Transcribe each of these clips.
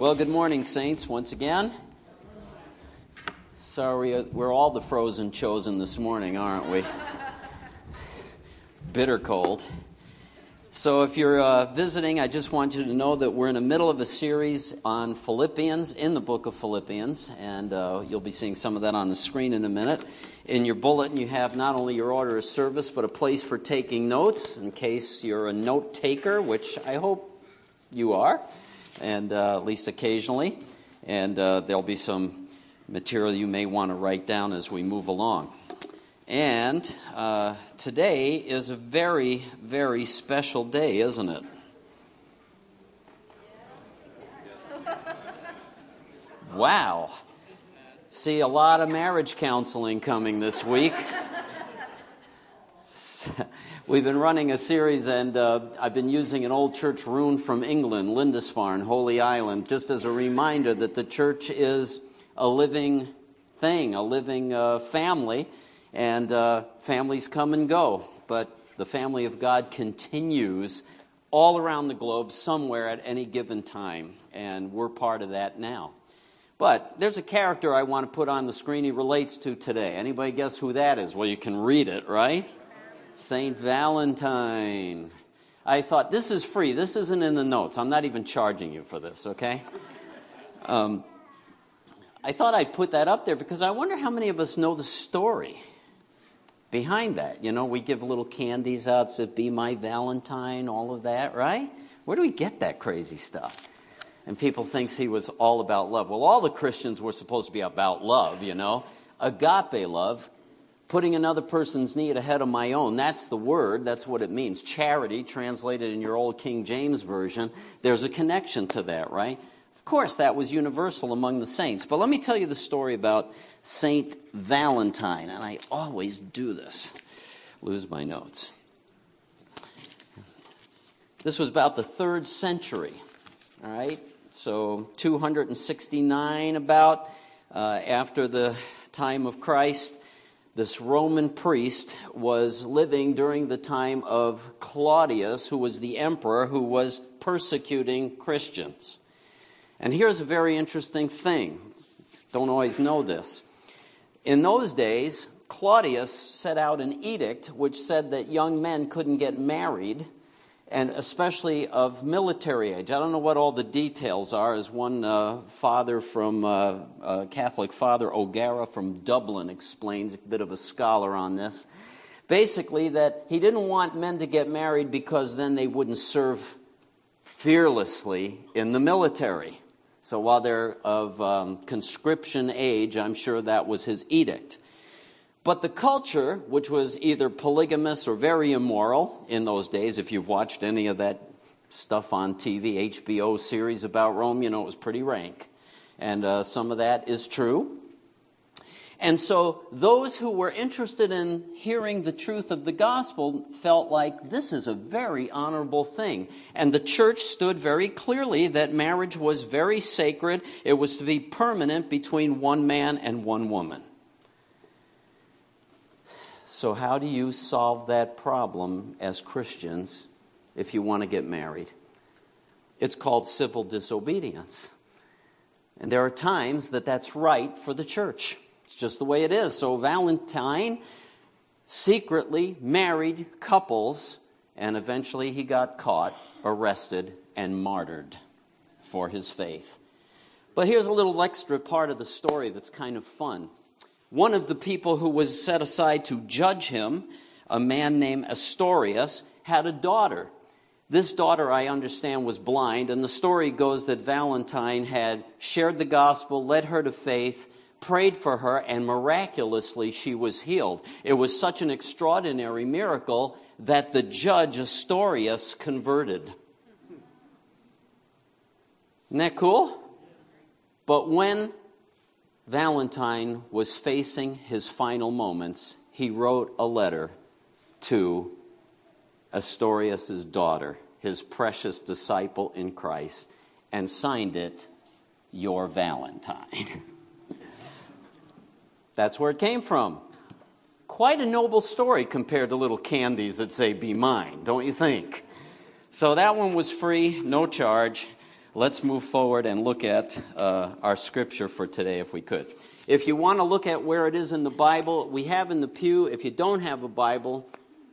Well, good morning, Saints, once again. Sorry, we're all the frozen chosen this morning, aren't we? Bitter cold. So, if you're uh, visiting, I just want you to know that we're in the middle of a series on Philippians, in the book of Philippians, and uh, you'll be seeing some of that on the screen in a minute. In your bulletin, you have not only your order of service, but a place for taking notes in case you're a note taker, which I hope you are and uh, at least occasionally. And uh, there'll be some material you may want to write down as we move along. And uh, today is a very, very special day, isn't it? Wow. See a lot of marriage counseling coming this week. We've been running a series, and uh, I've been using an old church rune from England, Lindisfarne, Holy Island, just as a reminder that the church is a living thing, a living uh, family, and uh, families come and go, but the family of God continues all around the globe, somewhere at any given time, and we're part of that now. But there's a character I want to put on the screen he relates to today. Anybody guess who that is? Well, you can read it, right? St. Valentine. I thought, this is free. This isn't in the notes. I'm not even charging you for this, okay? Um, I thought I'd put that up there because I wonder how many of us know the story behind that. You know, we give little candies out, said, Be my Valentine, all of that, right? Where do we get that crazy stuff? And people think he was all about love. Well, all the Christians were supposed to be about love, you know. Agape love, putting another person's need ahead of my own. That's the word. That's what it means. Charity, translated in your old King James Version, there's a connection to that, right? Of course, that was universal among the saints. But let me tell you the story about Saint Valentine. And I always do this, lose my notes. This was about the third century, all right? So 269 about uh, after the time of Christ this Roman priest was living during the time of Claudius, who was the emperor who was persecuting Christians. And here's a very interesting thing. Don't always know this. In those days, Claudius set out an edict which said that young men couldn't get married and especially of military age. I don't know what all the details are, as one uh, father from, uh, Catholic father O'Gara from Dublin explains, a bit of a scholar on this. Basically, that he didn't want men to get married because then they wouldn't serve fearlessly in the military. So while they're of um, conscription age, I'm sure that was his edict. But the culture, which was either polygamous or very immoral in those days, if you've watched any of that stuff on TV, HBO series about Rome, you know it was pretty rank. And uh, some of that is true. And so those who were interested in hearing the truth of the gospel felt like this is a very honorable thing. And the church stood very clearly that marriage was very sacred. It was to be permanent between one man and one woman. So, how do you solve that problem as Christians if you want to get married? It's called civil disobedience. And there are times that that's right for the church. It's just the way it is. So, Valentine secretly married couples, and eventually he got caught, arrested, and martyred for his faith. But here's a little extra part of the story that's kind of fun. One of the people who was set aside to judge him, a man named Asterius, had a daughter. This daughter, I understand, was blind, and the story goes that Valentine had shared the gospel, led her to faith, prayed for her, and miraculously she was healed. It was such an extraordinary miracle that the judge, Asterius, converted. Isn't that cool? But when Valentine was facing his final moments, he wrote a letter to Asterius' daughter, his precious disciple in Christ, and signed it, Your Valentine. That's where it came from. Quite a noble story compared to little candies that say, Be mine, don't you think? So that one was free, no charge. Let's move forward and look at uh, our scripture for today if we could. If you want to look at where it is in the Bible, we have in the pew. If you don't have a Bible,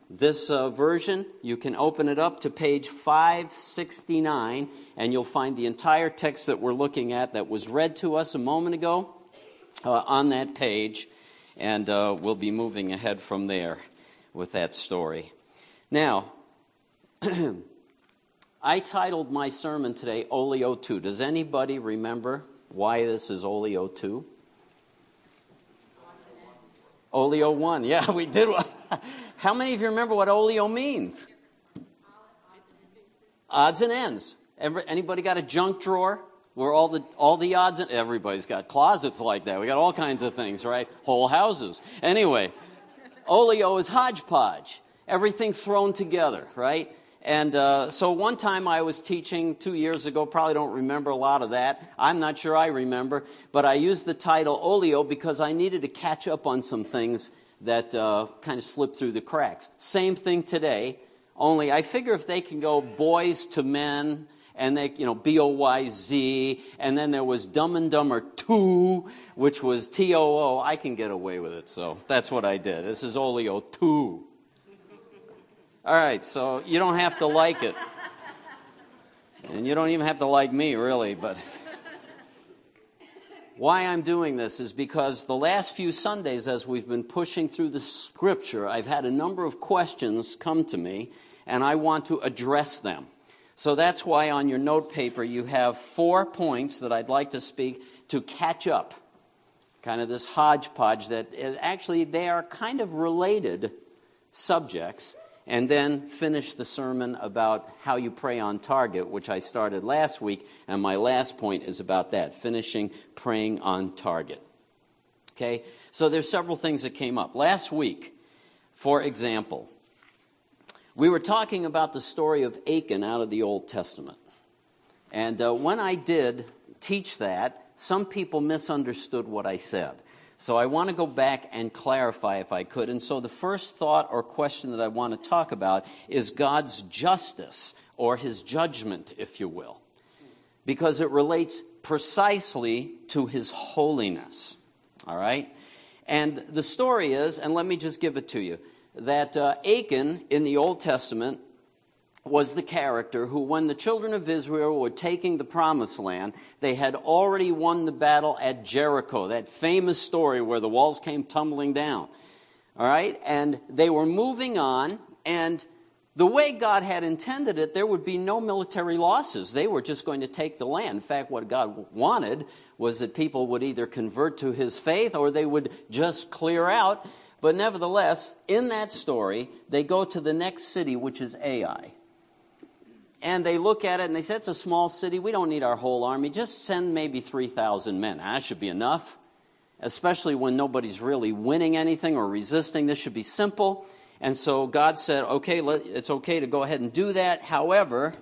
this uh, version, you can open it up to page 569, and you'll find the entire text that we're looking at that was read to us a moment ago uh, on that page, and uh, we'll be moving ahead from there with that story. Now, I titled my sermon today Olio 2. Does anybody remember why this is Olio 2? Olio 1. Yeah, we did. One. How many of you remember what olio means? Odds and ends. Anybody got a junk drawer where all the all the odds and everybody's got closets like that. We got all kinds of things, right? Whole houses. Anyway, olio is hodgepodge. Everything thrown together, right? And uh, so one time I was teaching two years ago, probably don't remember a lot of that. I'm not sure I remember, but I used the title Olio because I needed to catch up on some things that uh, kind of slipped through the cracks. Same thing today, only I figure if they can go boys to men, and they, you know, B O Y Z, and then there was Dumb and Dumber 2, which was T O O, I can get away with it, so that's what I did. This is Olio 2. All right, so you don't have to like it. And you don't even have to like me, really, but why I'm doing this is because the last few Sundays, as we've been pushing through the scripture, I've had a number of questions come to me, and I want to address them. So that's why on your note paper you have four points that I'd like to speak to catch up. Kind of this hodgepodge that actually they are kind of related subjects and then finish the sermon about how you pray on target, which I started last week. And my last point is about that finishing praying on target. Okay? So there's several things that came up. Last week, for example, we were talking about the story of Achan out of the Old Testament. And uh, when I did teach that, some people misunderstood what I said. So I want to go back and clarify if I could. And so the first thought or question that I want to talk about is God's justice or his judgment, if you will, because it relates precisely to his holiness. All right? And the story is, and let me just give it to you, that uh, Achan in the Old Testament was the character who, when the children of Israel were taking the promised land, they had already won the battle at Jericho, that famous story where the walls came tumbling down. All right? And they were moving on, and the way God had intended it, there would be no military losses. They were just going to take the land. In fact, what God wanted was that people would either convert to his faith or they would just clear out. But nevertheless, in that story, they go to the next city, which is Ai and they look at it and they say, it's a small city. We don't need our whole army. Just send maybe 3,000 men. That should be enough, especially when nobody's really winning anything or resisting. This should be simple. And so God said, okay, it's okay to go ahead and do that. However,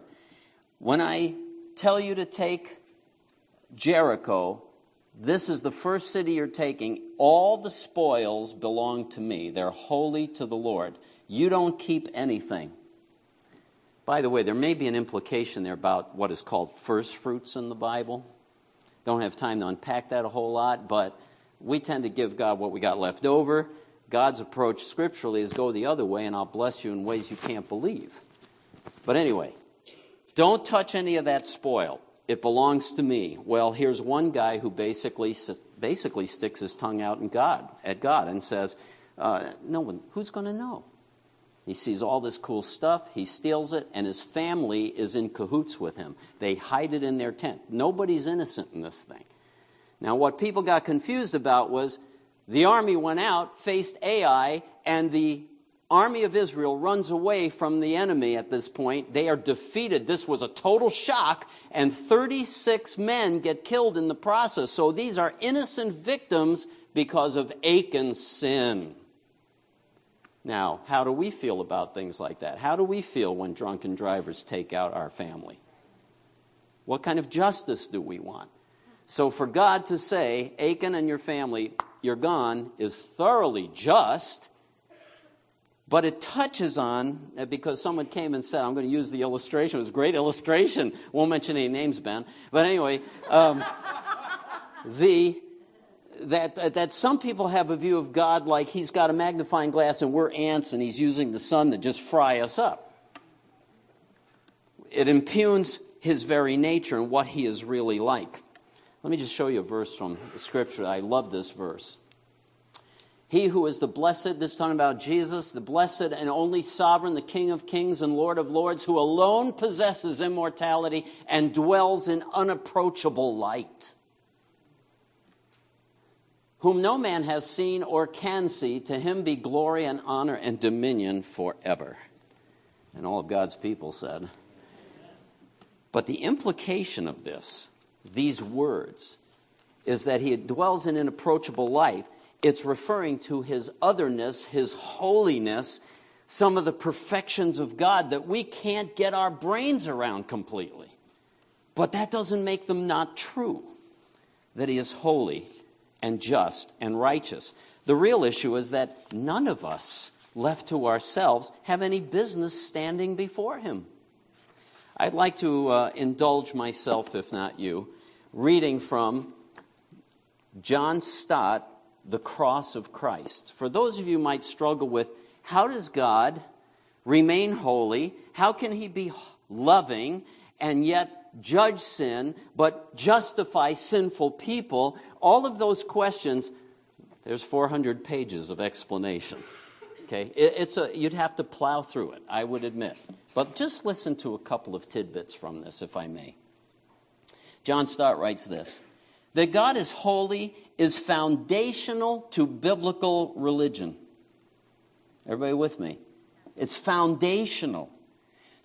when I tell you to take Jericho, this is the first city you're taking. All the spoils belong to me, they're holy to the Lord. You don't keep anything. By the way, there may be an implication there about what is called first fruits in the Bible. Don't have time to unpack that a whole lot, but we tend to give God what we got left over. God's approach scripturally is go the other way, and I'll bless you in ways you can't believe. But anyway, don't touch any of that spoil. It belongs to me. Well, here's one guy who basically basically sticks his tongue out in God at God and says, uh, "No one. Who's going to know? He sees all this cool stuff, he steals it, and his family is in cahoots with him. They hide it in their tent. Nobody's innocent in this thing. Now, what people got confused about was the army went out, faced Ai, and the army of Israel runs away from the enemy at this point. They are defeated. This was a total shock, and 36 men get killed in the process. So these are innocent victims because of Achan's sin. Now, how do we feel about things like that? How do we feel when drunken drivers take out our family? What kind of justice do we want? So, for God to say, Achan and your family, you're gone, is thoroughly just. but it touches on, uh, because someone came and said, I'm going to use the illustration. It was a great illustration. Won't mention any names, Ben. But anyway, um, the, that, that some people have a view of God like he's got a magnifying glass and we're ants and he's using the sun to just fry us up. It impugns his very nature and what he is really like. Let me just show you a verse from the scripture. I love this verse. He who is the blessed, this talking about Jesus, the blessed and only sovereign, the King of kings and Lord of lords, who alone possesses immortality and dwells in unapproachable light, whom no man has seen or can see, to him be glory and honor and dominion forever. And all of God's people said. But the implication of this, these words, is that he dwells in an approachable life it's referring to his otherness, his holiness, some of the perfections of God that we can't get our brains around completely. But that doesn't make them not true, that he is holy and just and righteous. The real issue is that none of us, left to ourselves, have any business standing before him. I'd like to uh, indulge myself, if not you, reading from John Stott the cross of Christ. For those of you might struggle with how does God remain holy? How can he be loving and yet judge sin but justify sinful people? All of those questions, there's 400 pages of explanation. Okay? It's a, you'd have to plow through it, I would admit. But just listen to a couple of tidbits from this, if I may. John Stott writes this that God is holy is foundational to biblical religion. Everybody with me? It's foundational.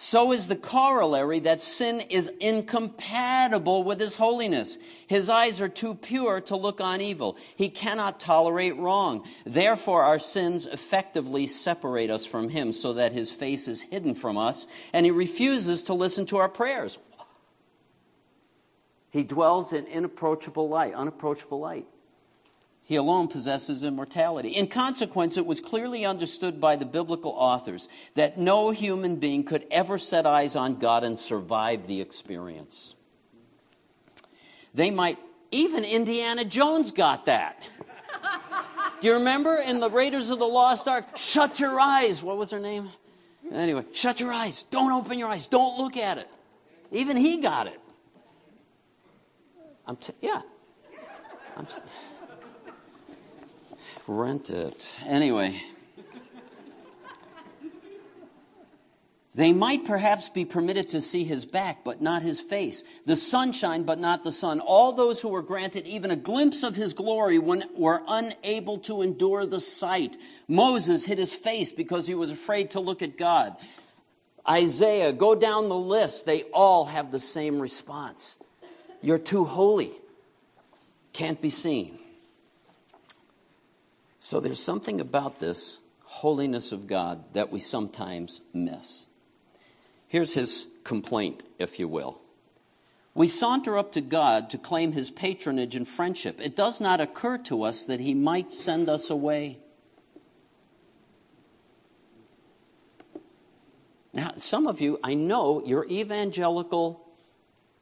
So is the corollary that sin is incompatible with his holiness. His eyes are too pure to look on evil. He cannot tolerate wrong. Therefore, our sins effectively separate us from him so that his face is hidden from us and he refuses to listen to our prayers. He dwells in inapproachable light, unapproachable light. He alone possesses immortality. In consequence, it was clearly understood by the biblical authors that no human being could ever set eyes on God and survive the experience. They might, even Indiana Jones got that. Do you remember in the Raiders of the Lost Ark? Shut your eyes. What was her name? Anyway, shut your eyes. Don't open your eyes. Don't look at it. Even he got it. I'm t- yeah. I'm t- rent it. Anyway. They might perhaps be permitted to see his back, but not his face, the sunshine, but not the sun. All those who were granted even a glimpse of his glory were unable to endure the sight. Moses hid his face because he was afraid to look at God. Isaiah, go down the list. They all have the same response. You're too holy. Can't be seen. So there's something about this holiness of God that we sometimes miss. Here's his complaint, if you will. We saunter up to God to claim his patronage and friendship. It does not occur to us that he might send us away. Now, some of you, I know your evangelical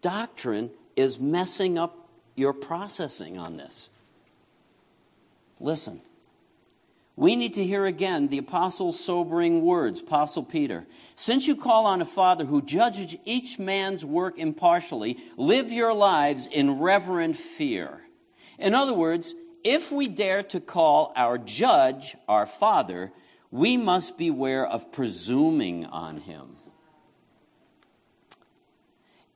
doctrine is messing up your processing on this. Listen. We need to hear again the apostle's sobering words, Apostle Peter. Since you call on a Father who judges each man's work impartially, live your lives in reverent fear. In other words, if we dare to call our judge our Father, we must beware of presuming on him.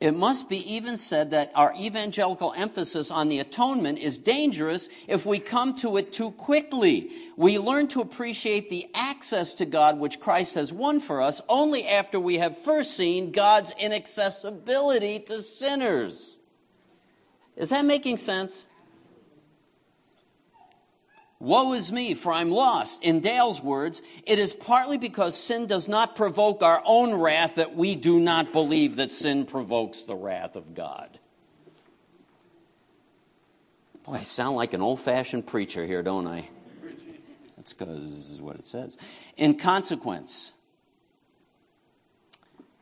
It must be even said that our evangelical emphasis on the atonement is dangerous if we come to it too quickly. We learn to appreciate the access to God which Christ has won for us only after we have first seen God's inaccessibility to sinners. Is that making sense? Woe is me, for I'm lost. In Dale's words, it is partly because sin does not provoke our own wrath that we do not believe that sin provokes the wrath of God. Boy, I sound like an old fashioned preacher here, don't I? That's because this is what it says. In consequence,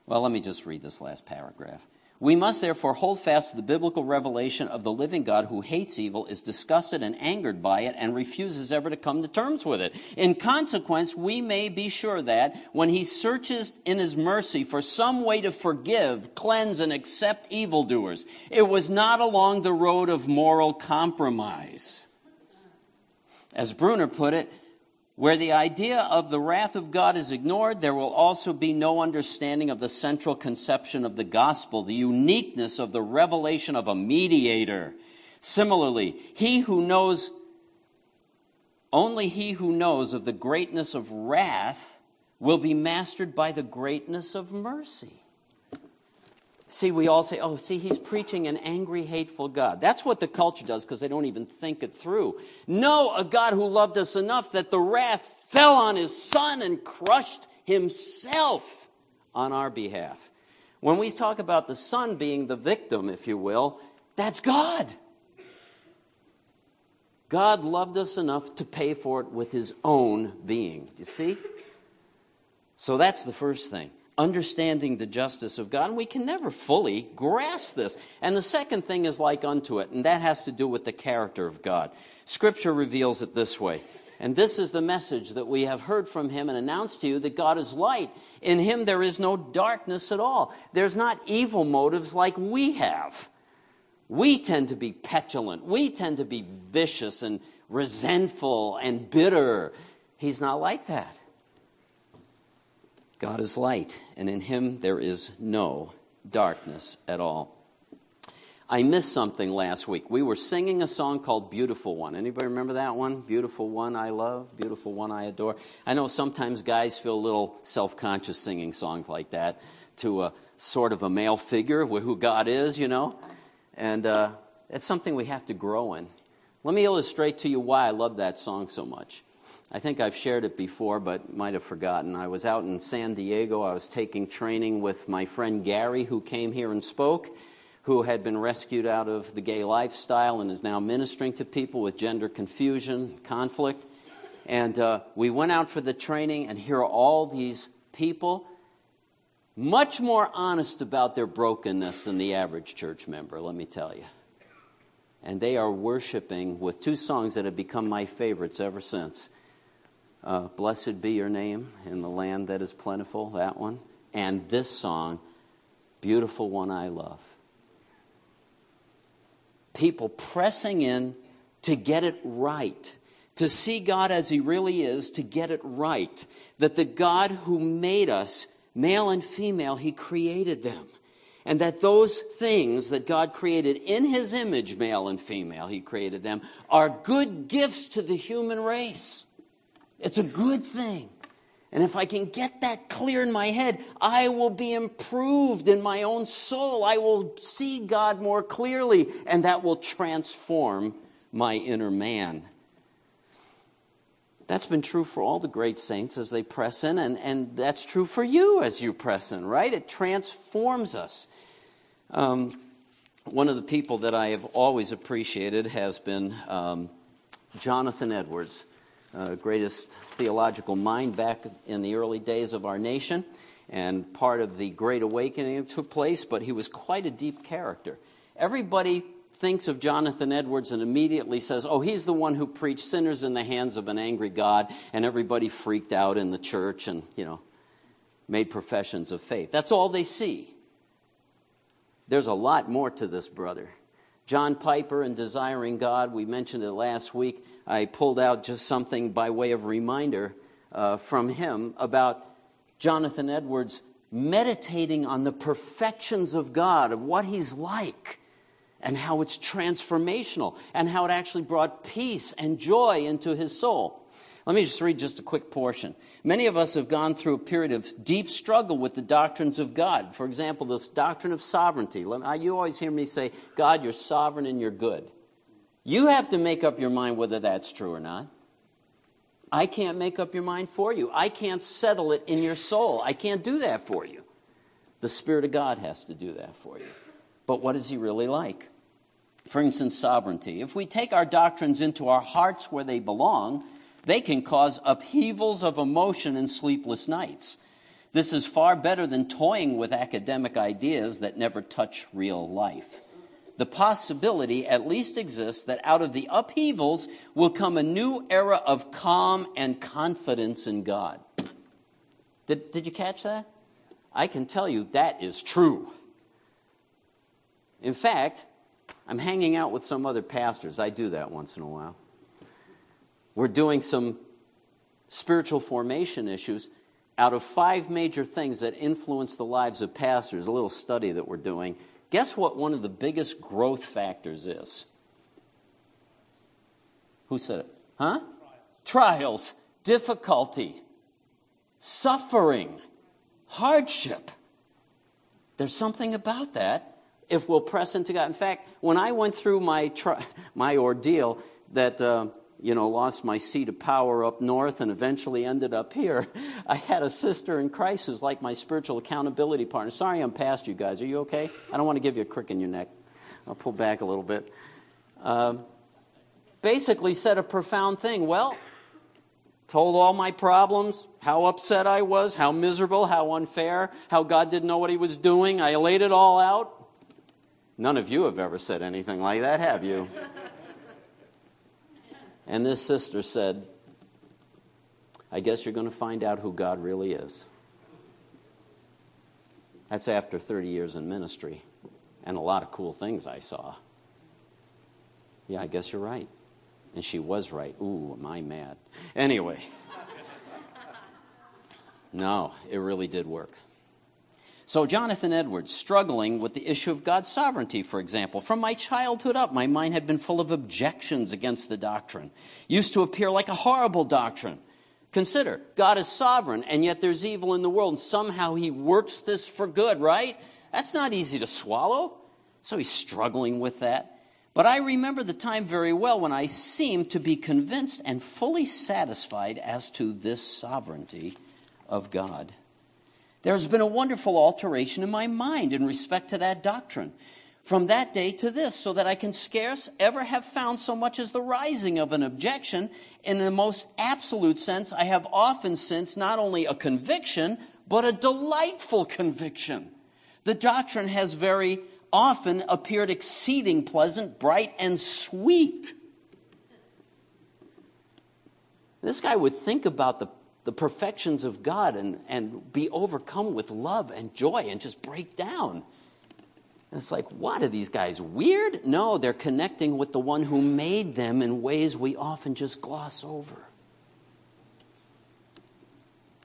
well, let me just read this last paragraph. We must therefore hold fast to the biblical revelation of the living God who hates evil, is disgusted and angered by it, and refuses ever to come to terms with it. In consequence, we may be sure that when he searches in his mercy for some way to forgive, cleanse, and accept evildoers, it was not along the road of moral compromise. As Brunner put it, where the idea of the wrath of God is ignored, there will also be no understanding of the central conception of the gospel, the uniqueness of the revelation of a mediator. Similarly, he who knows, only he who knows of the greatness of wrath will be mastered by the greatness of mercy. See, we all say, oh, see, he's preaching an angry, hateful God. That's what the culture does because they don't even think it through. No, a God who loved us enough that the wrath fell on his son and crushed himself on our behalf. When we talk about the son being the victim, if you will, that's God. God loved us enough to pay for it with his own being. You see? So that's the first thing understanding the justice of God, and we can never fully grasp this. And the second thing is like unto it, and that has to do with the character of God. Scripture reveals it this way. And this is the message that we have heard from him and announced to you that God is light. In him there is no darkness at all. There's not evil motives like we have. We tend to be petulant. We tend to be vicious and resentful and bitter. He's not like that. God is light, and in him there is no darkness at all. I missed something last week. We were singing a song called Beautiful One. Anybody remember that one? Beautiful One I love, Beautiful One I adore. I know sometimes guys feel a little self conscious singing songs like that to a sort of a male figure who God is, you know. And uh, it's something we have to grow in. Let me illustrate to you why I love that song so much. I think I've shared it before, but might have forgotten. I was out in San Diego. I was taking training with my friend Gary, who came here and spoke, who had been rescued out of the gay lifestyle and is now ministering to people with gender confusion, conflict. And uh, we went out for the training, and here are all these people, much more honest about their brokenness than the average church member, let me tell you. And they are worshiping with two songs that have become my favorites ever since. Uh, Blessed be your name in the land that is plentiful, that one. And this song, Beautiful One I Love. People pressing in to get it right, to see God as He really is, to get it right. That the God who made us, male and female, He created them. And that those things that God created in His image, male and female, He created them, are good gifts to the human race. It's a good thing. And if I can get that clear in my head, I will be improved in my own soul. I will see God more clearly, and that will transform my inner man. That's been true for all the great saints as they press in, and, and that's true for you as you press in, right? It transforms us. Um, one of the people that I have always appreciated has been um, Jonathan Edwards uh, greatest theological mind back in the early days of our nation and part of the Great Awakening took place, but he was quite a deep character. Everybody thinks of Jonathan Edwards and immediately says, oh, he's the one who preached sinners in the hands of an angry God, and everybody freaked out in the church and, you know, made professions of faith. That's all they see. There's a lot more to this brother. John Piper and Desiring God, we mentioned it last week. I pulled out just something by way of reminder uh, from him about Jonathan Edwards meditating on the perfections of God, of what he's like, and how it's transformational, and how it actually brought peace and joy into his soul. Let me just read just a quick portion. Many of us have gone through a period of deep struggle with the doctrines of God. For example, this doctrine of sovereignty. You always hear me say, God, you're sovereign and you're good. You have to make up your mind whether that's true or not. I can't make up your mind for you. I can't settle it in your soul. I can't do that for you. The Spirit of God has to do that for you. But what is He really like? For instance, sovereignty. If we take our doctrines into our hearts where they belong, They can cause upheavals of emotion and sleepless nights. This is far better than toying with academic ideas that never touch real life. The possibility at least exists that out of the upheavals will come a new era of calm and confidence in God. Did, did you catch that? I can tell you that is true. In fact, I'm hanging out with some other pastors. I do that once in a while. We're doing some spiritual formation issues out of five major things that influence the lives of pastors, a little study that we're doing. Guess what one of the biggest growth factors is? Who said it? Huh? Trials, difficulty, suffering, hardship. There's something about that if we'll press into God. In fact, when I went through my, tri- my ordeal that, uh, you know, lost my seat of power up north and eventually ended up here, I had a sister in Christ who's like my spiritual accountability partner. Sorry I'm past you guys. Are you okay? I don't want to give you a crick in your neck. I'll pull back a little bit. Um, basically said a profound thing. Well, told all my problems, how upset I was, how miserable, how unfair, how God didn't know what he was doing. I laid it all out. None of you have ever said anything like that, have you? And this sister said, I guess you're going to find out who God really is. That's after 30 years in ministry and a lot of cool things I saw. Yeah, I guess you're right. And she was right. Ooh, am I mad? Anyway. No, it really did work. So, Jonathan Edwards, struggling with the issue of God's sovereignty, for example. From my childhood up, my mind had been full of objections against the doctrine. Used to appear like a horrible doctrine. Consider, God is sovereign, and yet there's evil in the world, and somehow he works this for good, right? That's not easy to swallow. So he's struggling with that. But I remember the time very well when I seemed to be convinced and fully satisfied as to this sovereignty of God. There's been a wonderful alteration in my mind in respect to that doctrine from that day to this, so that I can scarce ever have found so much as the rising of an objection. In the most absolute sense, I have often since not only a conviction, but a delightful conviction. The doctrine has very often appeared exceeding pleasant, bright, and sweet. This guy would think about the the perfections of God and, and be overcome with love and joy and just break down. And it's like, what? Are these guys weird? No, they're connecting with the one who made them in ways we often just gloss over.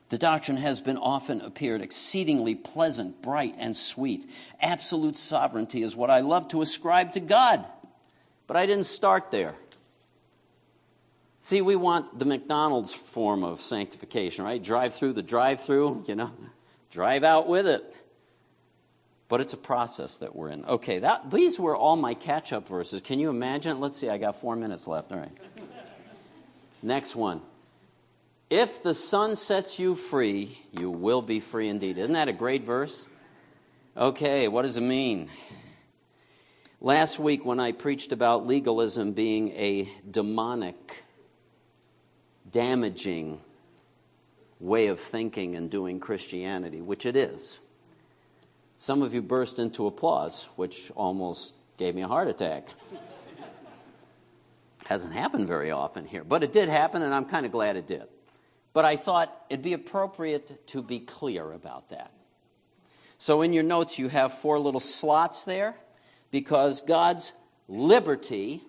The doctrine has been often appeared exceedingly pleasant, bright, and sweet. Absolute sovereignty is what I love to ascribe to God. But I didn't start there. See, we want the McDonald's form of sanctification, right? Drive through the drive through, you know, drive out with it. But it's a process that we're in. Okay, that, these were all my catch up verses. Can you imagine? Let's see, I got four minutes left. All right. Next one. If the Son sets you free, you will be free indeed. Isn't that a great verse? Okay, what does it mean? Last week, when I preached about legalism being a demonic damaging way of thinking and doing Christianity, which it is. Some of you burst into applause, which almost gave me a heart attack. Hasn't happened very often here, but it did happen, and I'm kind of glad it did. But I thought it'd be appropriate to be clear about that. So in your notes, you have four little slots there because God's liberty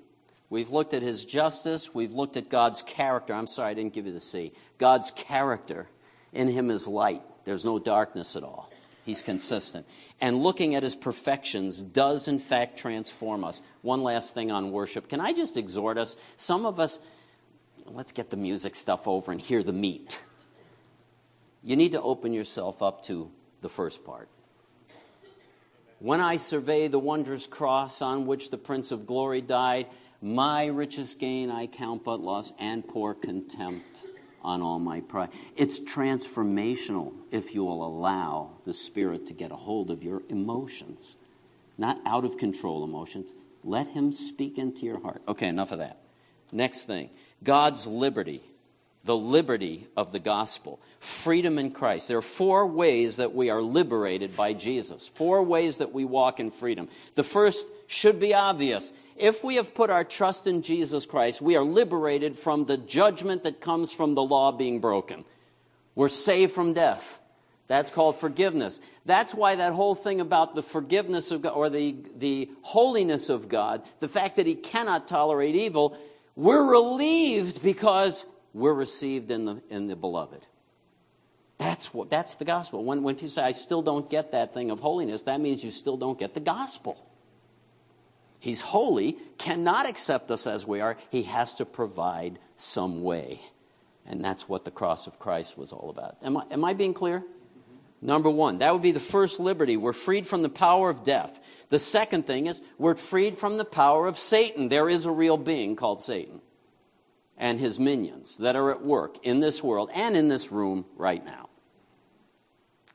We've looked at his justice. We've looked at God's character. I'm sorry, I didn't give you the C. God's character. In him is light. There's no darkness at all. He's consistent. And looking at his perfections does, in fact, transform us. One last thing on worship. Can I just exhort us? Some of us, let's get the music stuff over and hear the meat. You need to open yourself up to the first part. When I survey the wondrous cross on which the Prince of Glory died, my richest gain I count but loss and pour contempt on all my pride. It's transformational if you will allow the Spirit to get a hold of your emotions, not out of control emotions. Let Him speak into your heart. Okay, enough of that. Next thing God's liberty. The liberty of the gospel, freedom in Christ. There are four ways that we are liberated by Jesus, four ways that we walk in freedom. The first should be obvious. If we have put our trust in Jesus Christ, we are liberated from the judgment that comes from the law being broken. We're saved from death. That's called forgiveness. That's why that whole thing about the forgiveness of God or the, the holiness of God, the fact that He cannot tolerate evil, we're relieved because we're received in the, in the beloved. That's, what, that's the gospel. When, when people say, I still don't get that thing of holiness, that means you still don't get the gospel. He's holy, cannot accept us as we are. He has to provide some way. And that's what the cross of Christ was all about. Am I, am I being clear? Number one, that would be the first liberty. We're freed from the power of death. The second thing is we're freed from the power of Satan. There is a real being called Satan and his minions that are at work in this world and in this room right now.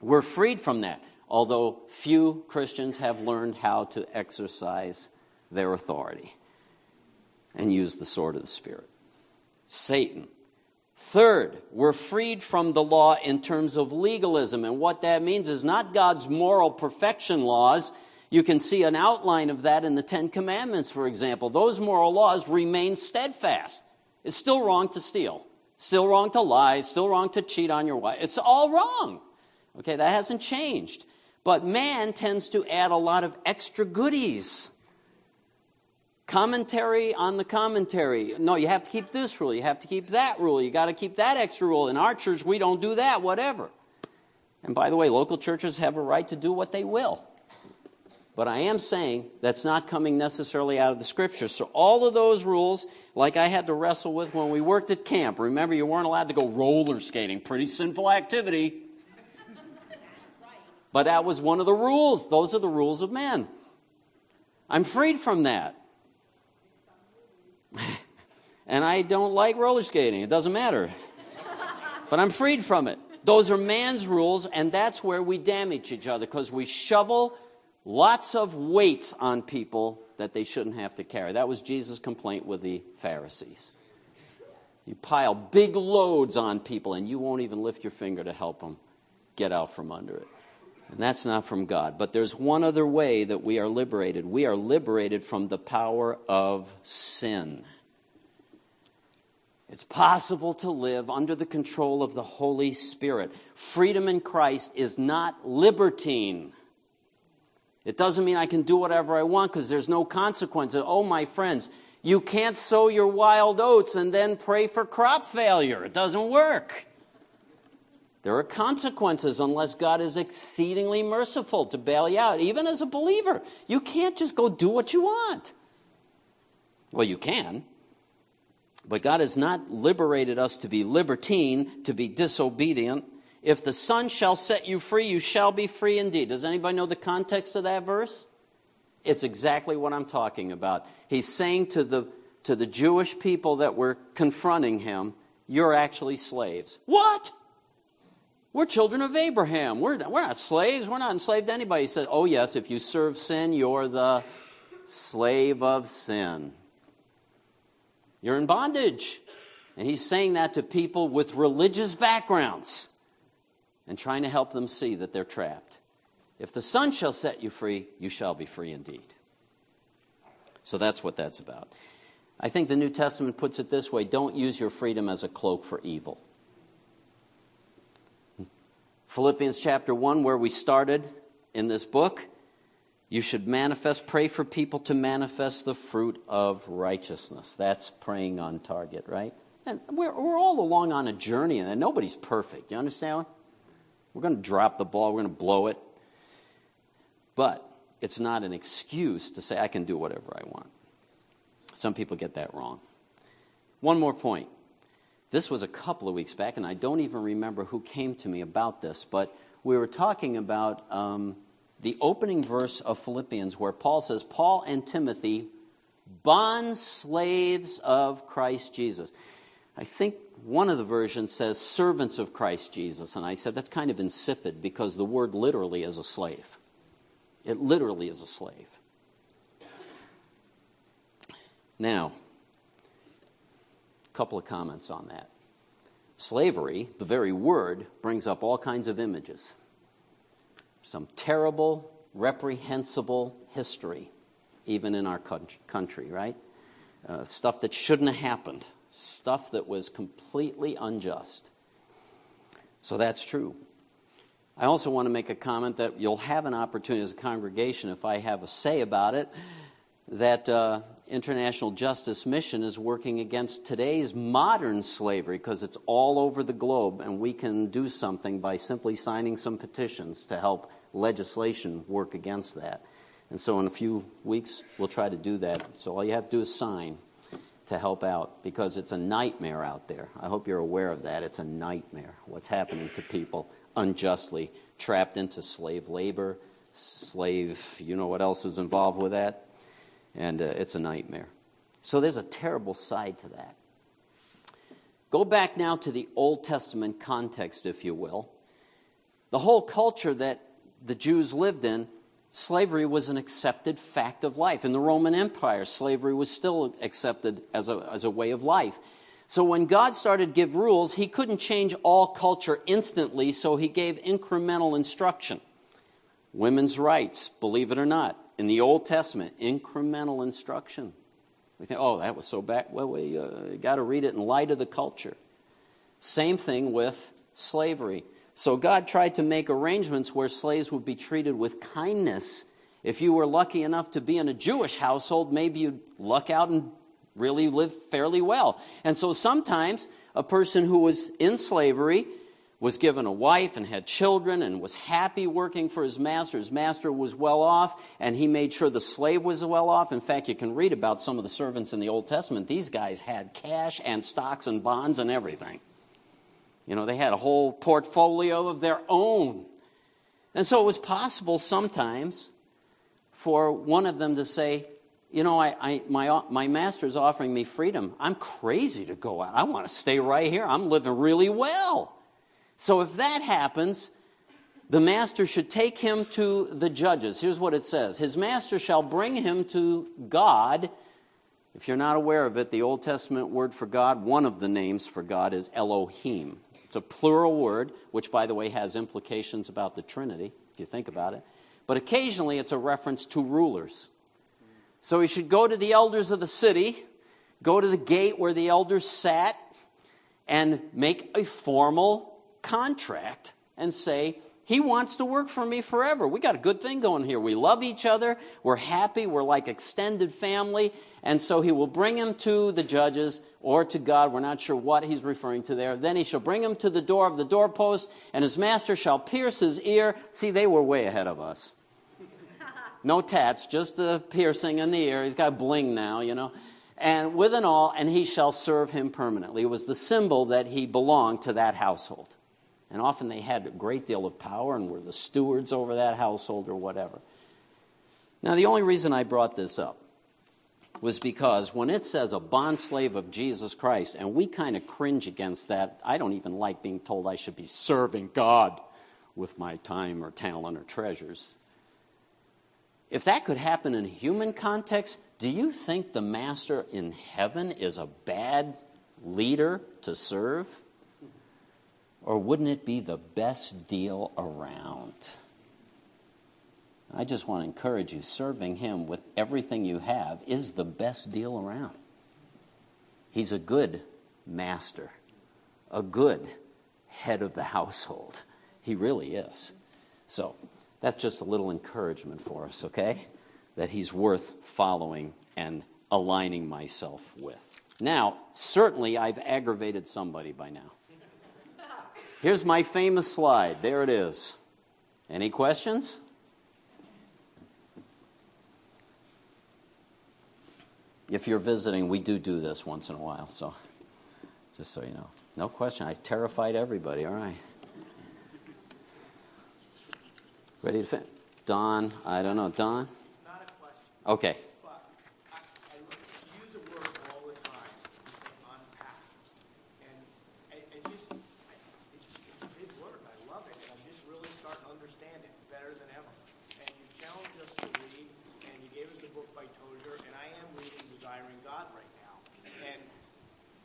We're freed from that, although few Christians have learned how to exercise their authority and use the sword of the Spirit. Satan. Third, we're freed from the law in terms of legalism. And what that means is not God's moral perfection laws. You can see an outline of that in the Ten Commandments, for example. Those moral laws remain steadfast. It's still wrong to steal, still wrong to lie, still wrong to cheat on your wife. It's all wrong. Okay, that hasn't changed. But man tends to add a lot of extra goodies. Commentary on the commentary. No, you have to keep this rule. You have to keep that rule. You got to keep that extra rule. In our church, we don't do that, whatever. And by the way, local churches have a right to do what they will. But I am saying that's not coming necessarily out of the scriptures. So all of those rules, like I had to wrestle with when we worked at camp. Remember, you weren't allowed to go roller skating. Pretty sinful activity. But that was one of the rules. Those are the rules of men. I'm freed from that. and I don't like roller skating. It doesn't matter. but I'm freed from it. Those are man's rules, and that's where we damage each other because we shovel lots of weights on people that they shouldn't have to carry. That was Jesus' complaint with the Pharisees. You pile big loads on people, and you won't even lift your finger to help them get out from under it. And that's not from God. But there's one other way that we are liberated. We are liberated from the power of sin. It's possible to live under the control of the Holy Spirit. Freedom in Christ is not libertine. It doesn't mean I can do whatever I want because there's no consequences. Oh, my friends, you can't sow your wild oats and then pray for crop failure. It doesn't work. There are consequences unless God is exceedingly merciful to bail you out. Even as a believer, you can't just go do what you want. Well, you can. But God has not liberated us to be libertine, to be disobedient, if the Son shall set you free, you shall be free indeed. Does anybody know the context of that verse? It's exactly what I'm talking about. He's saying to the, to the Jewish people that were confronting him, You're actually slaves. What? We're children of Abraham. We're, we're not slaves. We're not enslaved to anybody. He said, Oh, yes, if you serve sin, you're the slave of sin. You're in bondage. And he's saying that to people with religious backgrounds and trying to help them see that they're trapped. If the Son shall set you free, you shall be free indeed. So that's what that's about. I think the New Testament puts it this way don't use your freedom as a cloak for evil. Philippians chapter 1, where we started in this book, you should manifest, pray for people to manifest the fruit of righteousness. That's praying on target, right? And we're, we're all along on a journey, and nobody's perfect. You understand? We're going to drop the ball, we're going to blow it. But it's not an excuse to say, I can do whatever I want. Some people get that wrong. One more point. This was a couple of weeks back, and I don't even remember who came to me about this, but we were talking about um, the opening verse of Philippians where Paul says, Paul and Timothy, bond slaves of Christ Jesus. I think one of the versions says servants of Christ Jesus. And I said that's kind of insipid because the word literally is a slave. It literally is a slave. Now, a couple of comments on that. Slavery, the very word, brings up all kinds of images. Some terrible, reprehensible history, even in our country, right? Uh, stuff that shouldn't have happened, stuff that was completely unjust. So that's true. I also want to make a comment that you'll have an opportunity as a congregation, if I have a say about it, that uh, International Justice Mission is working against today's modern slavery because it's all over the globe, and we can do something by simply signing some petitions to help legislation work against that. And so, in a few weeks, we'll try to do that. So, all you have to do is sign to help out because it's a nightmare out there. I hope you're aware of that. It's a nightmare what's happening to people unjustly trapped into slave labor, slave, you know what else is involved with that? And uh, it's a nightmare. So there's a terrible side to that. Go back now to the Old Testament context, if you will. The whole culture that the Jews lived in, slavery was an accepted fact of life. In the Roman Empire, slavery was still accepted as a, as a way of life. So when God started to give rules, he couldn't change all culture instantly, so he gave incremental instruction. Women's rights, believe it or not, in the Old Testament, incremental instruction. We think, oh, that was so bad. Well, we uh, got to read it in light of the culture. Same thing with slavery. So God tried to make arrangements where slaves would be treated with kindness. If you were lucky enough to be in a Jewish household, maybe you'd luck out and really live fairly well. And so sometimes a person who was in slavery was given a wife and had children and was happy working for his master. His master was well off, and he made sure the slave was well off. In fact, you can read about some of the servants in the Old Testament. These guys had cash and stocks and bonds and everything. You know, they had a whole portfolio of their own. And so it was possible sometimes for one of them to say, you know, I, I, my, my master's offering me freedom. I'm crazy to go out. I want to stay right here. I'm living really well. So if that happens, the master should take him to the judges. Here's what it says His master shall bring him to God. If you're not aware of it, the Old Testament word for God, one of the names for God is Elohim. It's a plural word, which, by the way, has implications about the Trinity, if you think about it. But occasionally it's a reference to rulers. So he should go to the elders of the city, go to the gate where the elders sat, and make a formal contract and say, he wants to work for me forever. We got a good thing going here. We love each other. We're happy. We're like extended family. And so he will bring him to the judges or to God. We're not sure what he's referring to there. Then he shall bring him to the door of the doorpost, and his master shall pierce his ear. See, they were way ahead of us. No tats, just a piercing in the ear. He's got bling now, you know. And with an all, and he shall serve him permanently. It was the symbol that he belonged to that household. And often they had a great deal of power and were the stewards over that household or whatever. Now, the only reason I brought this up was because when it says a bond slave of Jesus Christ, and we kind of cringe against that, I don't even like being told I should be serving God with my time or talent or treasures. If that could happen in a human context, do you think the master in heaven is a bad leader to serve? Or wouldn't it be the best deal around? I just want to encourage you serving Him with everything you have is the best deal around. He's a good master, a good head of the household. He really is. So, that's just a little encouragement for us, okay? That he's worth following and aligning myself with. Now, certainly I've aggravated somebody by now. Here's my famous slide. There it is. Any questions? If you're visiting, we do do this once in a while, so just so you know. No question. I terrified everybody. All right. Ready to fit? Don, I don't know. Don? Not a question. Okay. But I, I use a word all the time. You say unpack. And I, I just, I, it's, it's a big word. I love it. And I'm just really starting to understand it better than ever. And you challenged us to read, and you gave us the book by Tozer, and I am reading Desiring God right now. And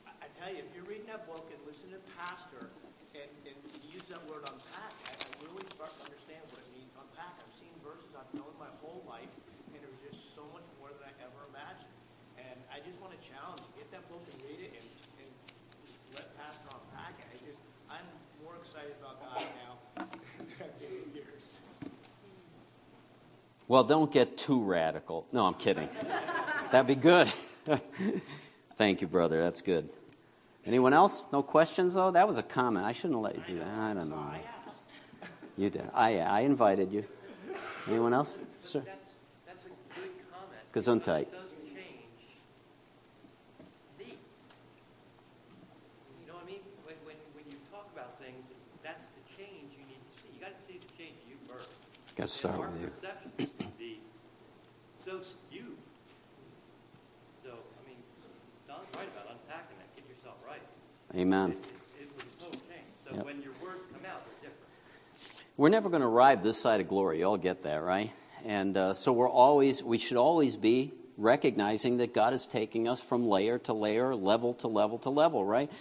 I, I tell you, if you're reading that book and listen to Pastor and, and use that word unpack, I, I really start to understand what it means to unpack. I've seen verses I've known my whole life, and there's just so much more than I ever imagined. And I just want to challenge you, get that book and read it and, and let Pastor unpack it. I just, I'm more excited about God now than I've been in years. Well, don't get too radical. No, I'm kidding. That'd be good. Thank you, brother. That's good. Anyone else? No questions, though? That was a comment. I shouldn't have let you do that. I don't know. I. You did. I, I invited you. Anyone else? Sir? That's, that's a good comment. Gesundheit. It doesn't change the. You know what I mean? When, when, when you talk about things, that's the change you need to see. You got to see the change you first. Got to start with you. perceptions can be so skewed. So, I mean, Don's right about unpacking that. Get yourself right. Amen. It, it, it was a change. So Yep. when your words come out, they're different. We're never going to arrive this side of glory. You all get that, right? And uh, so we're always, we should always be recognizing that God is taking us from layer to layer, level to level to level, right?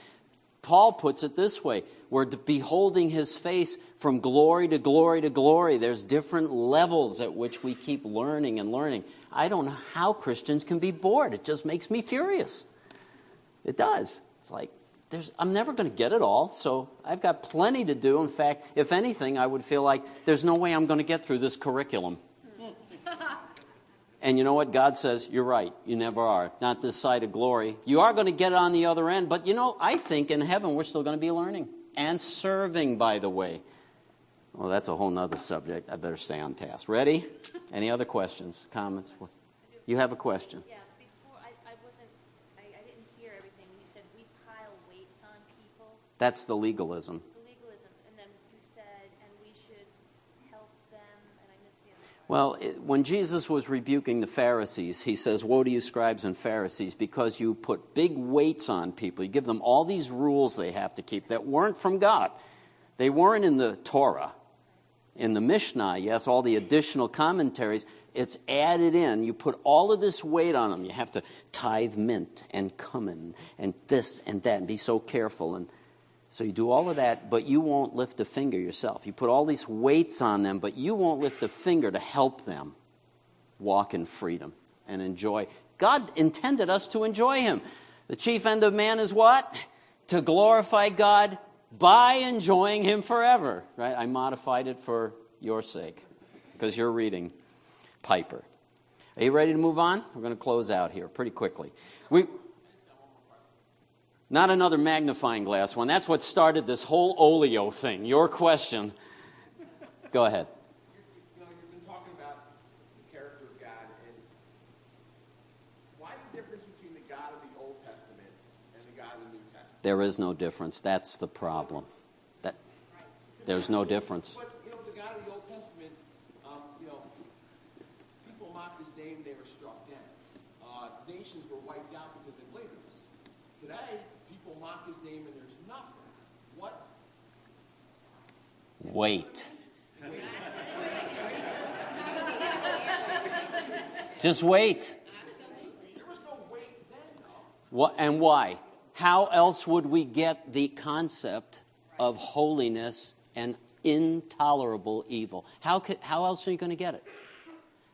Paul puts it this way we're beholding his face from glory to glory to glory. There's different levels at which we keep learning and learning. I don't know how Christians can be bored. It just makes me furious. It does. It's like, there's, I'm never going to get it all, so I've got plenty to do. In fact, if anything, I would feel like there's no way I'm going to get through this curriculum. And you know what? God says, You're right. You never are. Not this side of glory. You are going to get it on the other end, but you know, I think in heaven we're still going to be learning and serving, by the way. Well, that's a whole nother subject. I better stay on task. Ready? Any other questions, comments? You have a question. Yeah, before, I, wasn't I wasn't, I, I didn't hear everything. You said we pile weights on people, That's the legalism. the legalism, and then you said, and we should help them, and I missed the other part. Well, it, when Jesus was rebuking the Pharisees, he says, Woe to you, scribes and Pharisees, because you put big weights on people. You give them all these rules they have to keep that weren't from God. They weren't in the Torah. In the Mishnah, yes, all the additional commentaries, it's added in. You put all of this weight on them. You have to tithe mint and cumin and this and that and be so careful. And so you do all of that, but you won't lift a finger yourself. You put all these weights on them, but you won't lift a finger to help them walk in freedom and enjoy. God intended us to enjoy Him. The chief end of man is what? To glorify God by enjoying Him forever. Right? I modified it for your sake because you're reading Piper. Are you ready to move on? We're going to close out here pretty quickly. We. Not another magnifying glass one. That's what started this whole olio thing. Your question. Go ahead. You know, you've been talking about the character of God, and difference between the God of the Old Testament and the God of the New Testament? There is no difference. That's the problem. That, there's no difference. But, you know, the God of the Old Testament, um, you know, people mocked his name, they were struck down. Uh, nations were wiped out because they believed him. Today, people mock his name, and there's nothing. What? Wait. Just wait. There was no weight then, though. What, and why? How else would we get the concept of holiness and intolerable evil? How, could, how else are you going to get it?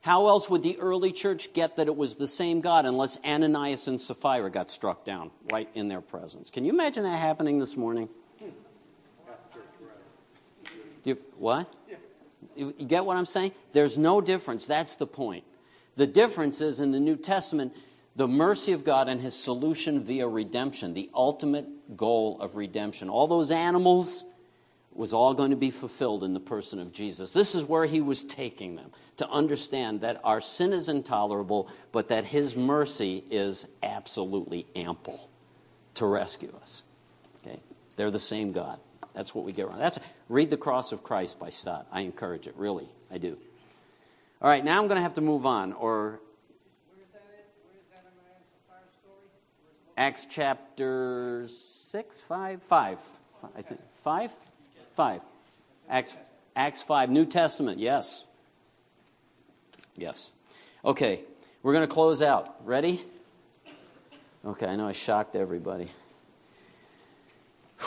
How else would the early church get that it was the same God unless Ananias and Sapphira got struck down right in their presence? Can you imagine that happening this morning? You, what? You get what I'm saying? There's no difference. That's the point. The difference is in the New Testament, the mercy of God and his solution via redemption, the ultimate goal of redemption. All those animals was all going to be fulfilled in the person of Jesus. This is where he was taking them to understand that our sin is intolerable, but that his mercy is absolutely ample to rescue us. Okay? They're the same God. That's what we get wrong. That's read the cross of Christ by Stott. I encourage it, really. I do. All right, now I'm going to have to move on or Acts chapter 6, 5, 5, I think. 5? Five. Acts, Acts 5, New Testament, yes. Yes. Okay, we're going to close out. Ready? Okay, I know I shocked everybody.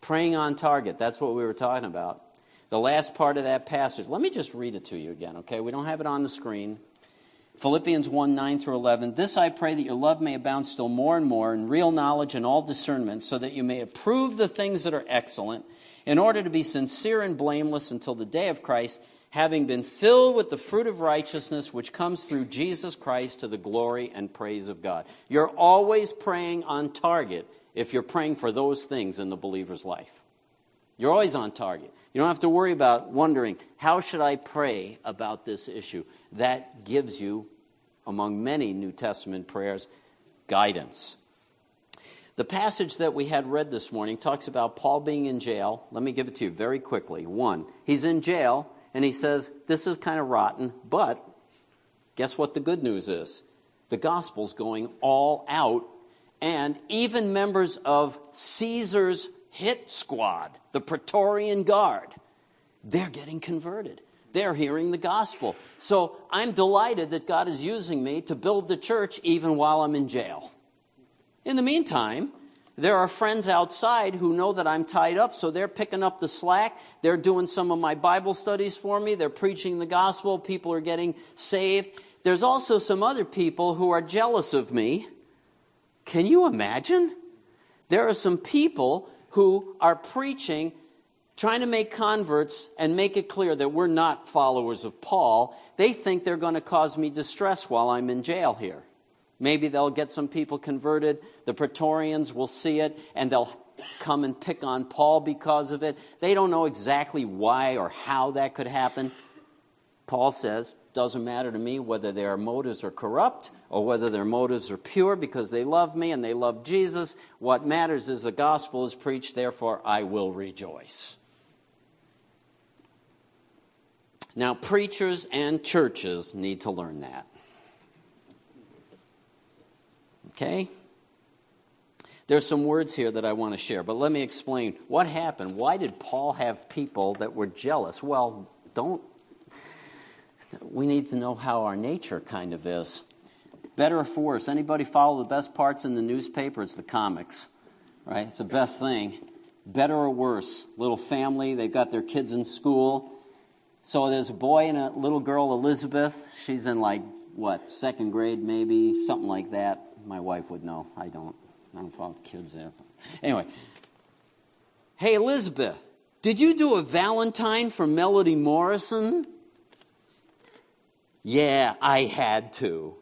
Praying on target, that's what we were talking about. The last part of that passage. Let me just read it to you again, okay? We don't have it on the screen. Philippians 1 9 through 11. This I pray that your love may abound still more and more in real knowledge and all discernment, so that you may approve the things that are excellent, in order to be sincere and blameless until the day of Christ, having been filled with the fruit of righteousness which comes through Jesus Christ to the glory and praise of God. You're always praying on target if you're praying for those things in the believer's life. You're always on target. You don't have to worry about wondering, how should I pray about this issue? That gives you, among many New Testament prayers, guidance. The passage that we had read this morning talks about Paul being in jail. Let me give it to you very quickly. One, he's in jail and he says, This is kind of rotten, but guess what the good news is? The gospel's going all out, and even members of Caesar's hit squad, the Praetorian Guard, they're getting converted. They're hearing the gospel. So I'm delighted that God is using me to build the church even while I'm in jail. In the meantime, there are friends outside who know that I'm tied up, so they're picking up the slack. They're doing some of my Bible studies for me. They're preaching the gospel. People are getting saved. There's also some other people who are jealous of me. Can you imagine? There are some people who are preaching, trying to make converts and make it clear that we're not followers of Paul. They think they're going to cause me distress while I'm in jail here. Maybe they'll get some people converted. The Praetorians will see it and they'll come and pick on Paul because of it. They don't know exactly why or how that could happen. Paul says, doesn't matter to me whether their motives are corrupt or whether their motives are pure because they love me and they love Jesus. What matters is the gospel is preached, therefore I will rejoice. Now, preachers and churches need to learn that. Okay? There's some words here that I want to share, but let me explain what happened. Why did Paul have people that were jealous? Well, don't. We need to know how our nature kind of is. Better or worse? Anybody follow the best parts in the newspaper? It's the comics, right? It's the best thing. Better or worse? Little family, they've got their kids in school. So there's a boy and a little girl, Elizabeth. She's in like, what, second grade maybe, something like that. My wife would know. I don't. I don't follow the kids there. Anyway. Hey, Elizabeth, did you do a Valentine for Melody Morrison? Yeah, I had to.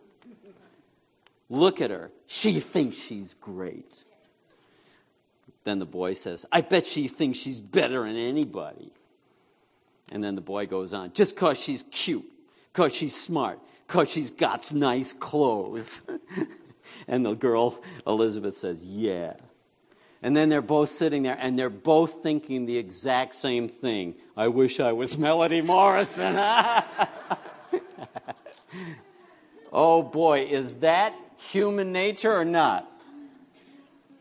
Look at her. She thinks she's great. Then the boy says, I bet she thinks she's better than anybody. And then the boy goes on, just because she's cute, because she's smart, because she's got nice clothes. and the girl, Elizabeth, says, Yeah. And then they're both sitting there and they're both thinking the exact same thing. I wish I was Melody Morrison. oh boy, is that human nature or not?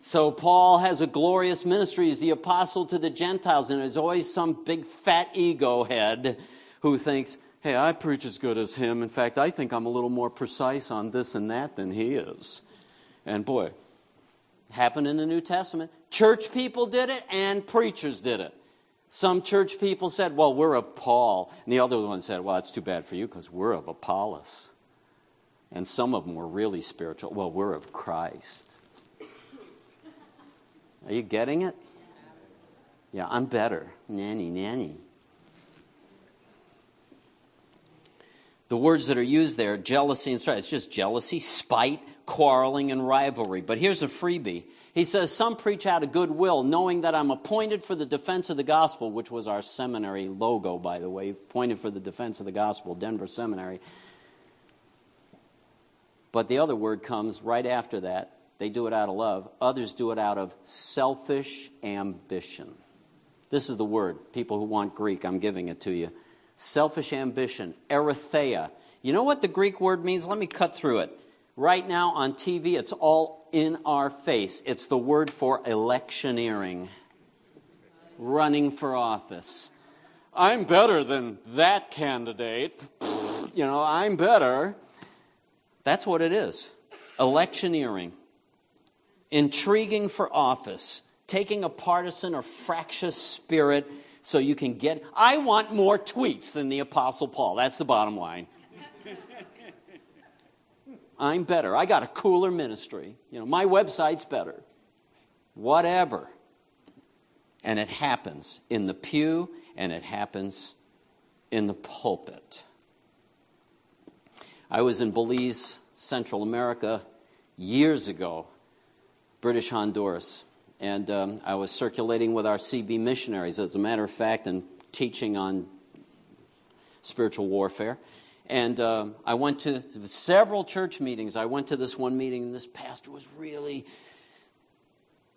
So Paul has a glorious ministry. He's the apostle to the Gentiles, and there's always some big fat ego head who thinks, hey, I preach as good as him. In fact, I think I'm a little more precise on this and that than he is. And boy, happened in the New Testament. Church people did it and preachers did it. Some church people said, well, we're of Paul. And the other one said, well, it's too bad for you because we're of Apollos. And some of them were really spiritual. Well, we're of Christ. Are you getting it? Yeah, I'm better. Nanny, nanny. The words that are used there, jealousy and strife, it's just jealousy, spite, quarreling, and rivalry. But here's a freebie. He says, Some preach out of goodwill, knowing that I'm appointed for the defense of the gospel, which was our seminary logo, by the way, appointed for the defense of the gospel, Denver Seminary. But the other word comes right after that. They do it out of love. Others do it out of selfish ambition. This is the word. People who want Greek, I'm giving it to you. Selfish ambition, eritheia. You know what the Greek word means? Let me cut through it. Right now on TV, it's all in our face. It's the word for electioneering, running for office. I'm better than that candidate. You know, I'm better. That's what it is electioneering, intriguing for office, taking a partisan or fractious spirit so you can get. I want more tweets than the Apostle Paul. That's the bottom line. I'm better. I got a cooler ministry. You know, my website's better. Whatever. And it happens in the pew and it happens in the pulpit. I was in Belize, Central America, years ago, British Honduras, and um, I was circulating with our CB missionaries, as a matter of fact, and teaching on spiritual warfare. And uh, I went to several church meetings. I went to this one meeting, and this pastor was really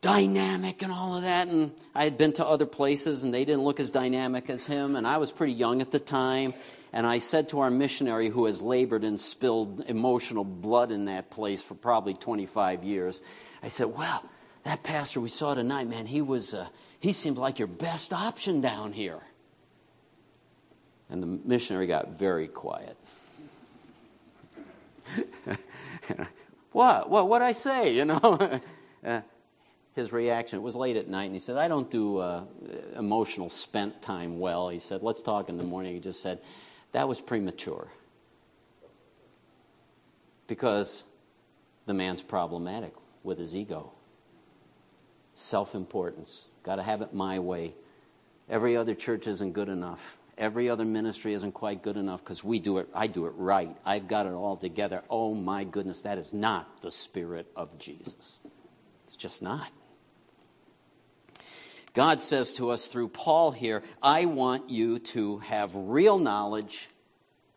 dynamic and all of that. And I had been to other places, and they didn't look as dynamic as him. And I was pretty young at the time. And I said to our missionary who has labored and spilled emotional blood in that place for probably 25 years, I said, Well, that pastor we saw tonight, man, he was, uh, he seemed like your best option down here. And the missionary got very quiet. what? What? What I say? You know. uh, his reaction. It was late at night, and he said, "I don't do uh, emotional spent time well." He said, "Let's talk in the morning." He just said, "That was premature because the man's problematic with his ego, self-importance. Got to have it my way. Every other church isn't good enough." Every other ministry isn't quite good enough because we do it, I do it right. I've got it all together. Oh my goodness, that is not the spirit of Jesus. It's just not. God says to us through Paul here, I want you to have real knowledge.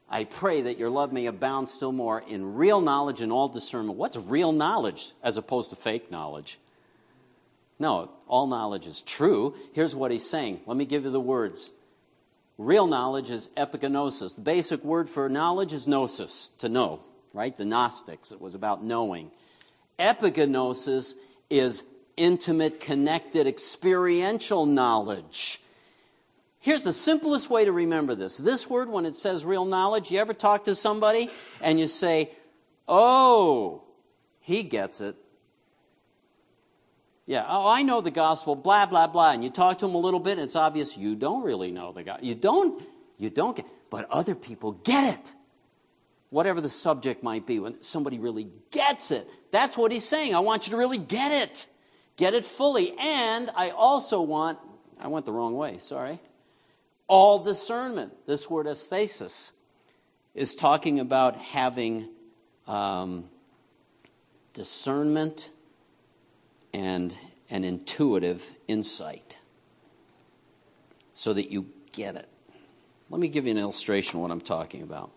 I pray that your love may abound still more in real knowledge and all discernment. What's real knowledge as opposed to fake knowledge? No, all knowledge is true. Here's what he's saying. Let me give you the words Real knowledge is epignosis. The basic word for knowledge is gnosis, to know, right? The Gnostics, it was about knowing. Epignosis is intimate, connected, experiential knowledge. Here's the simplest way to remember this. This word, when it says real knowledge, you ever talk to somebody and you say, Oh, he gets it. Yeah, oh, I know the gospel, blah, blah, blah. And you talk to him a little bit, and it's obvious you don't really know the gospel. You don't, you don't get, but other people get it. Whatever the subject might be, when somebody really gets it. That's what he's saying. I want you to really get it. Get it fully. And I also want, I went the wrong way, sorry. All discernment. This word aesthesis is talking about having um, discernment and an intuitive insight so that you get it. Let me give you an illustration of what I'm talking about.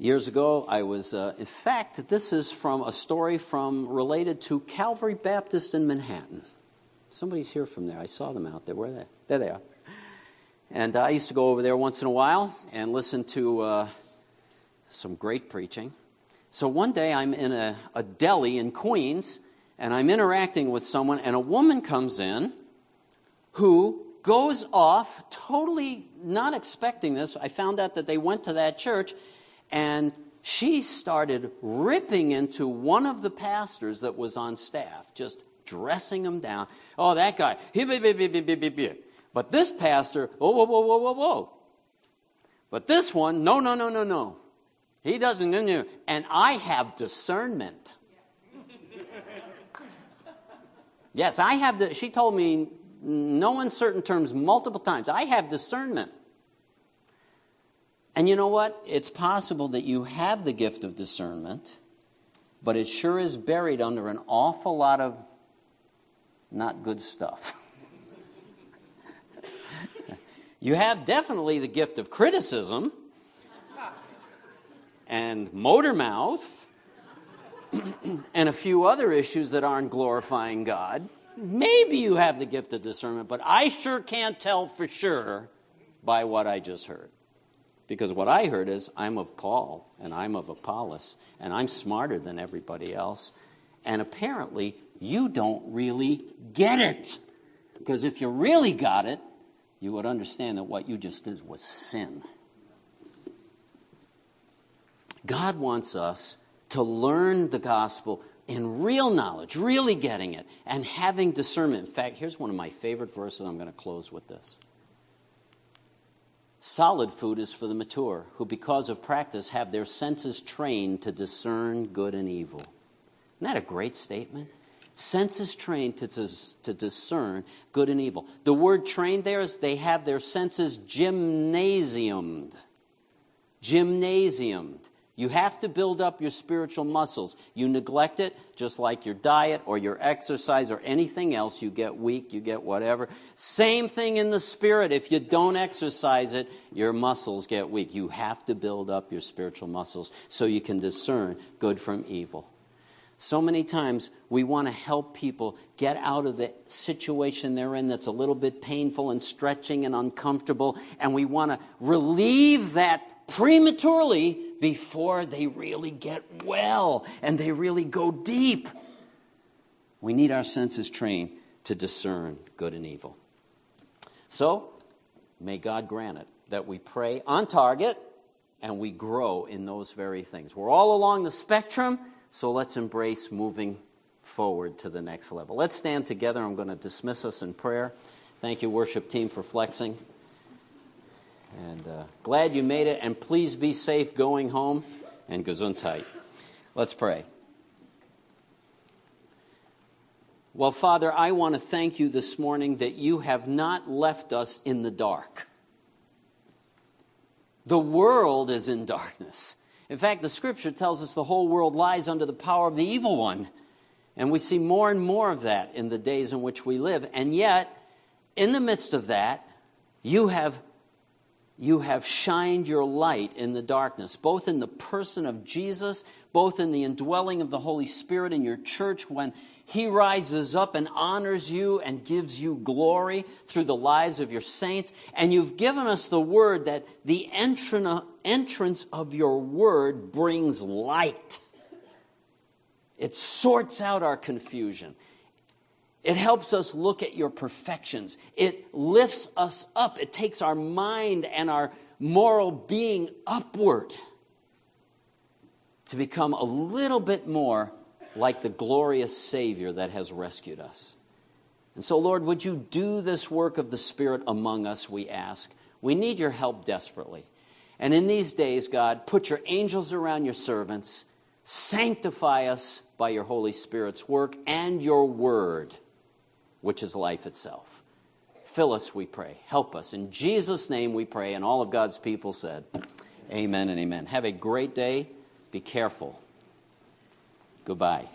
Years ago, I was, uh, in fact, this is from a story from related to Calvary Baptist in Manhattan. Somebody's here from there. I saw them out there. Where are they? There they are. And I used to go over there once in a while and listen to uh, some great preaching. So one day I'm in a, a deli in Queens and I'm interacting with someone, and a woman comes in who goes off totally not expecting this. I found out that they went to that church, and she started ripping into one of the pastors that was on staff, just dressing him down. Oh, that guy. But this pastor, whoa, whoa, whoa, whoa, whoa, whoa. But this one, no, no, no, no, no. He doesn't, and I have discernment. yes, I have the, she told me no uncertain terms multiple times. I have discernment. And you know what? It's possible that you have the gift of discernment, but it sure is buried under an awful lot of not good stuff. you have definitely the gift of criticism and motor mouth and a few other issues that aren't glorifying God. Maybe you have the gift of discernment, but I sure can't tell for sure by what I just heard. Because what I heard is, I'm of Paul and I'm of Apollos and I'm smarter than everybody else. And apparently, you don't really get it. Because if you really got it, you would understand that what you just did was sin. God wants us to learn the gospel in real knowledge, really getting it, and having discernment. In fact, here's one of my favorite verses. I'm going to close with this. Solid food is for the mature, who because of practice have their senses trained to discern good and evil. Isn't that a great statement? Senses trained to, to, to discern good and evil. The word trained there is they have their senses gymnasiumed. Gymnasiumed. You have to build up your spiritual muscles. You neglect it, just like your diet or your exercise or anything else, you get weak, you get whatever. Same thing in the spirit. If you don't exercise it, your muscles get weak. You have to build up your spiritual muscles so you can discern good from evil. So many times we want to help people get out of the situation they're in that's a little bit painful and stretching and uncomfortable, and we want to relieve that prematurely before they really get well and they really go deep. We need our senses trained to discern good and evil. So, may God grant it that we pray on target and we grow in those very things. We're all along the spectrum, so let's embrace moving forward to the next level. Let's stand together. I'm going to dismiss us in prayer. Thank you, worship team, for flexing. And uh, glad you made it, and please be safe going home and gesundheit. Let's pray. Well, Father, I want to thank you this morning that you have not left us in the dark. The world is in darkness. In fact, the scripture tells us the whole world lies under the power of the evil one. And we see more and more of that in the days in which we live. And yet, in the midst of that, you have you have shined your light in the darkness, both in the person of Jesus, both in the indwelling of the Holy Spirit in your church when He rises up and honors you and gives you glory through the lives of your saints. And you've given us the word that the entrance of your word brings light. It sorts out our confusion. It helps us look at your perfections. It lifts us up. It takes our mind and our moral being upward to become a little bit more like the glorious Savior that has rescued us. And so, Lord, would you do this work of the Spirit among us, we ask? We need your help desperately. And in these days, God, put your angels around your servants, sanctify us by your Holy Spirit's work and your word which is life itself. Fill us, we pray. Help us. In Jesus' name we pray. And all of God's people said, Amen and amen. Have a great day. Be careful. Goodbye.